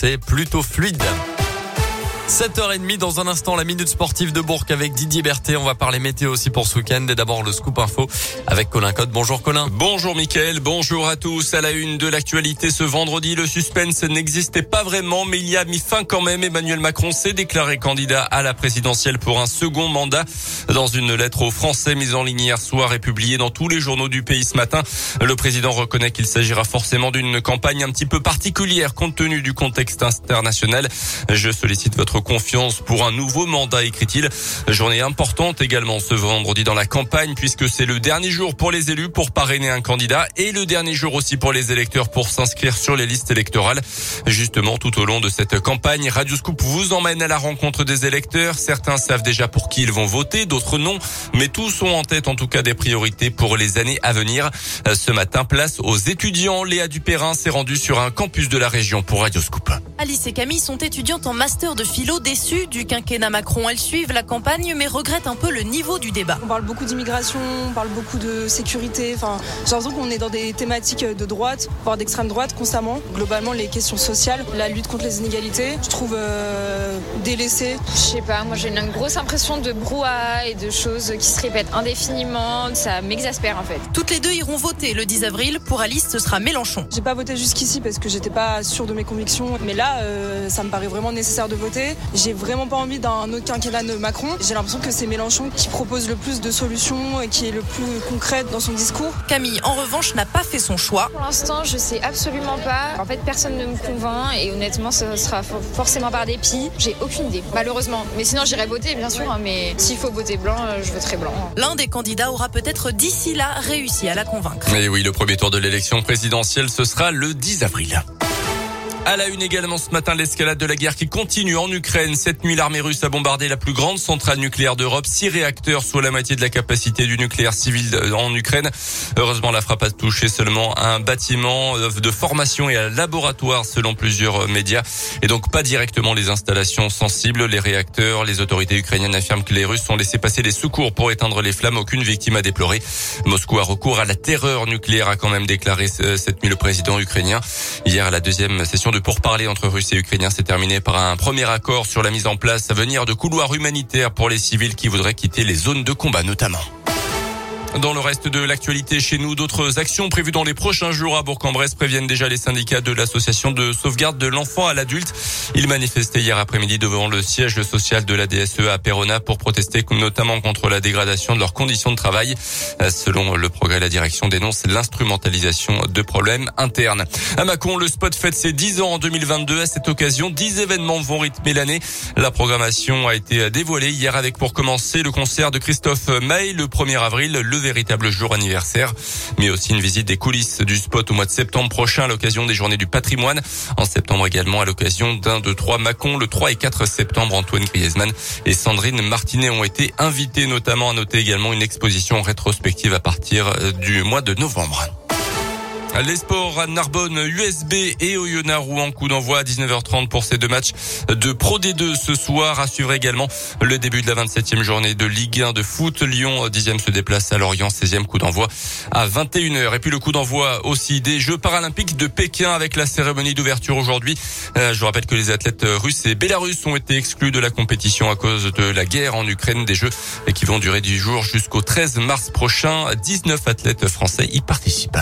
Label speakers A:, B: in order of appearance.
A: c'est plutôt fluide. 7h30 dans un instant, la minute sportive de Bourg avec Didier Berthet. On va parler météo aussi pour ce week-end. Et d'abord le scoop info avec Colin Code. Bonjour Colin.
B: Bonjour Mickaël, bonjour à tous. À la une de l'actualité ce vendredi, le suspense n'existait pas vraiment, mais il y a mis fin quand même. Emmanuel Macron s'est déclaré candidat à la présidentielle pour un second mandat. Dans une lettre aux Français mise en ligne hier soir et publiée dans tous les journaux du pays ce matin, le président reconnaît qu'il s'agira forcément d'une campagne un petit peu particulière compte tenu du contexte international. Je sollicite votre confiance pour un nouveau mandat, écrit-il. Journée importante également ce vendredi dans la campagne puisque c'est le dernier jour pour les élus pour parrainer un candidat et le dernier jour aussi pour les électeurs pour s'inscrire sur les listes électorales. Justement, tout au long de cette campagne, Radio Scoop vous emmène à la rencontre des électeurs. Certains savent déjà pour qui ils vont voter, d'autres non, mais tous ont en tête en tout cas des priorités pour les années à venir. Ce matin, place aux étudiants. Léa Dupérin s'est rendue sur un campus de la région pour Radio Scoop.
C: Alice et Camille sont étudiantes en master de philo déçues du quinquennat Macron. Elles suivent la campagne mais regrettent un peu le niveau du débat.
D: On parle beaucoup d'immigration, on parle beaucoup de sécurité. Enfin, j'ai l'impression qu'on est dans des thématiques de droite, voire d'extrême droite constamment. Globalement, les questions sociales, la lutte contre les inégalités, je trouve euh, délaissée.
E: Je sais pas, moi j'ai une grosse impression de brouhaha et de choses qui se répètent indéfiniment. Ça m'exaspère en fait.
C: Toutes les deux iront voter le 10 avril. Pour Alice, ce sera Mélenchon.
D: J'ai pas voté jusqu'ici parce que j'étais pas sûre de mes convictions. Mais là, euh, ça me paraît vraiment nécessaire de voter. J'ai vraiment pas envie d'un autre quinquennat de Macron. J'ai l'impression que c'est Mélenchon qui propose le plus de solutions et qui est le plus concret dans son discours.
C: Camille, en revanche, n'a pas fait son choix.
E: Pour l'instant, je sais absolument pas. En fait, personne ne me convainc et honnêtement, ce sera forcément par dépit. J'ai aucune idée, malheureusement. Mais sinon, j'irai voter, bien sûr. Hein, mais s'il faut voter blanc, euh, je voterai blanc.
C: L'un des candidats aura peut-être d'ici là réussi à la convaincre.
B: Et oui, le premier tour de l'élection présidentielle, ce sera le 10 avril. À la une également ce matin, l'escalade de la guerre qui continue en Ukraine. Cette nuit, l'armée russe a bombardé la plus grande centrale nucléaire d'Europe. Six réacteurs, soit la moitié de la capacité du nucléaire civil en Ukraine. Heureusement, la frappe a touché seulement un bâtiment de formation et un laboratoire selon plusieurs médias. Et donc pas directement les installations sensibles. Les réacteurs, les autorités ukrainiennes affirment que les Russes ont laissé passer des secours pour éteindre les flammes. Aucune victime a déploré. Moscou a recours à la terreur nucléaire, a quand même déclaré cette nuit le président ukrainien. Hier, à la deuxième session de pour parler entre Russes et Ukrainiens s'est terminé par un premier accord sur la mise en place à venir de couloirs humanitaires pour les civils qui voudraient quitter les zones de combat notamment. Dans le reste de l'actualité chez nous, d'autres actions prévues dans les prochains jours à Bourg-en-Bresse préviennent déjà les syndicats de l'association de sauvegarde de l'enfant à l'adulte. Ils manifestaient hier après-midi devant le siège social de la DSE à Perona pour protester notamment contre la dégradation de leurs conditions de travail. Selon le progrès, la direction dénonce l'instrumentalisation de problèmes internes. À Mâcon, le spot fête ses 10 ans en 2022. À cette occasion, 10 événements vont rythmer l'année. La programmation a été dévoilée hier avec pour commencer le concert de Christophe May le 1er avril, le véritable jour anniversaire, mais aussi une visite des coulisses du spot au mois de septembre prochain à l'occasion des journées du patrimoine. En septembre également à l'occasion d'un de trois Macon, le 3 et 4 septembre, Antoine Griezmann et Sandrine Martinet ont été invités, notamment à noter également une exposition rétrospective à partir du mois de novembre. Les sports à Narbonne, USB et Oyonnax en coup d'envoi à 19h30 pour ces deux matchs de Pro D2 ce soir. À suivre également le début de la 27e journée de Ligue 1 de foot. Lyon 10e se déplace à Lorient, 16e coup d'envoi à 21h. Et puis le coup d'envoi aussi des Jeux paralympiques de Pékin avec la cérémonie d'ouverture aujourd'hui. Euh, je vous rappelle que les athlètes russes et bélarusses ont été exclus de la compétition à cause de la guerre en Ukraine. Des Jeux qui vont durer 10 jours jusqu'au 13 mars prochain. 19 athlètes français y participent.